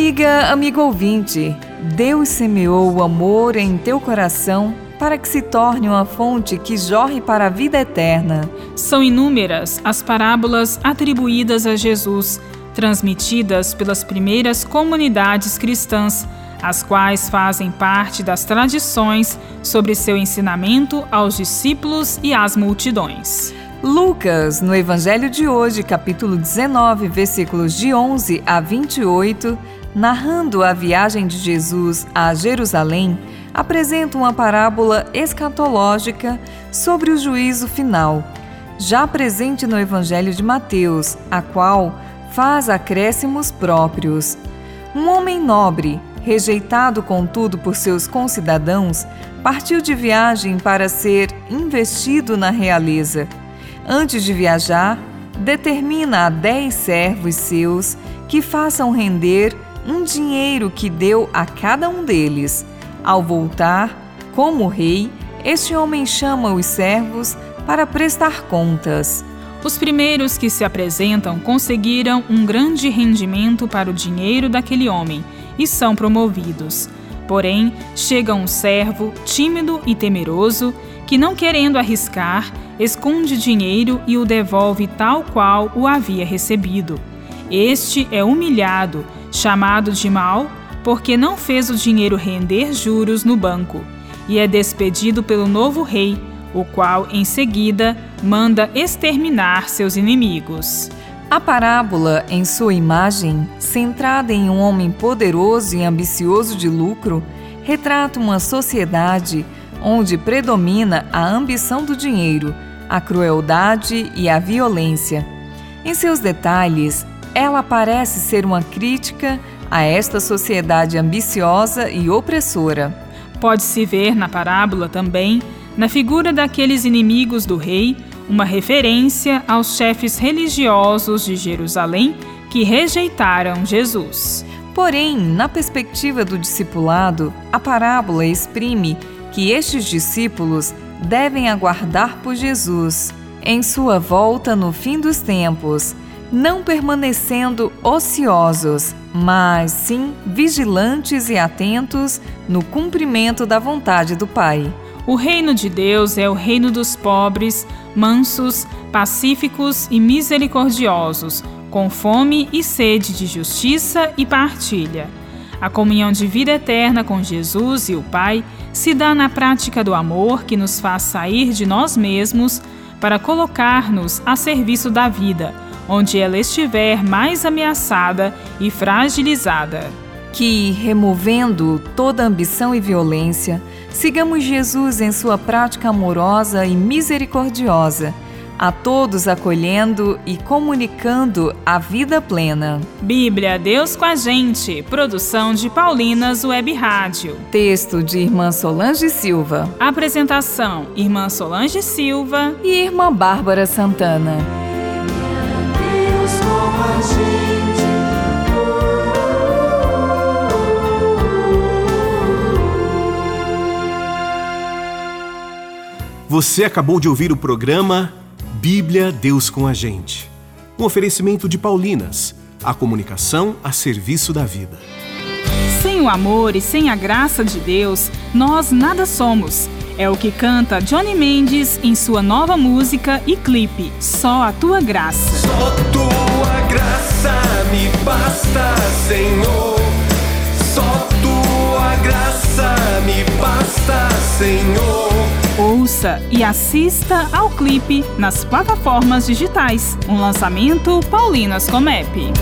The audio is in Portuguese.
Amiga, amigo ouvinte, Deus semeou o amor em teu coração para que se torne uma fonte que jorre para a vida eterna. São inúmeras as parábolas atribuídas a Jesus, transmitidas pelas primeiras comunidades cristãs, as quais fazem parte das tradições sobre seu ensinamento aos discípulos e às multidões. Lucas, no Evangelho de hoje, capítulo 19, versículos de 11 a 28, narrando a viagem de Jesus a Jerusalém, apresenta uma parábola escatológica sobre o juízo final, já presente no Evangelho de Mateus, a qual faz acréscimos próprios. Um homem nobre, rejeitado contudo por seus concidadãos, partiu de viagem para ser investido na realeza Antes de viajar, determina a dez servos seus que façam render um dinheiro que deu a cada um deles. Ao voltar, como rei, este homem chama os servos para prestar contas. Os primeiros que se apresentam conseguiram um grande rendimento para o dinheiro daquele homem e são promovidos. Porém, chega um servo tímido e temeroso que, não querendo arriscar, esconde dinheiro e o devolve tal qual o havia recebido. Este é humilhado, chamado de mal, porque não fez o dinheiro render juros no banco, e é despedido pelo novo rei, o qual, em seguida, manda exterminar seus inimigos. A parábola, em sua imagem, centrada em um homem poderoso e ambicioso de lucro, retrata uma sociedade onde predomina a ambição do dinheiro a crueldade e a violência. Em seus detalhes, ela parece ser uma crítica a esta sociedade ambiciosa e opressora. Pode-se ver na parábola também, na figura daqueles inimigos do rei, uma referência aos chefes religiosos de Jerusalém que rejeitaram Jesus. Porém, na perspectiva do discipulado, a parábola exprime que estes discípulos devem aguardar por Jesus em sua volta no fim dos tempos, não permanecendo ociosos, mas sim vigilantes e atentos no cumprimento da vontade do Pai. O reino de Deus é o reino dos pobres, mansos, pacíficos e misericordiosos, com fome e sede de justiça e partilha. A comunhão de vida eterna com Jesus e o Pai se dá na prática do amor que nos faz sair de nós mesmos para colocar-nos a serviço da vida, onde ela estiver mais ameaçada e fragilizada. Que, removendo toda ambição e violência, sigamos Jesus em sua prática amorosa e misericordiosa a todos acolhendo e comunicando a vida plena. Bíblia Deus com a gente, produção de Paulinas Web Rádio. Texto de Irmã Solange Silva. Apresentação: Irmã Solange Silva e Irmã Bárbara Santana. Você acabou de ouvir o programa Bíblia Deus com a gente. Um oferecimento de Paulinas, a comunicação a serviço da vida. Sem o amor e sem a graça de Deus, nós nada somos. É o que canta Johnny Mendes em sua nova música e clipe, Só a Tua Graça. Só Tua Graça me basta, Ouça e assista ao clipe nas plataformas digitais. Um lançamento Paulinas Comep.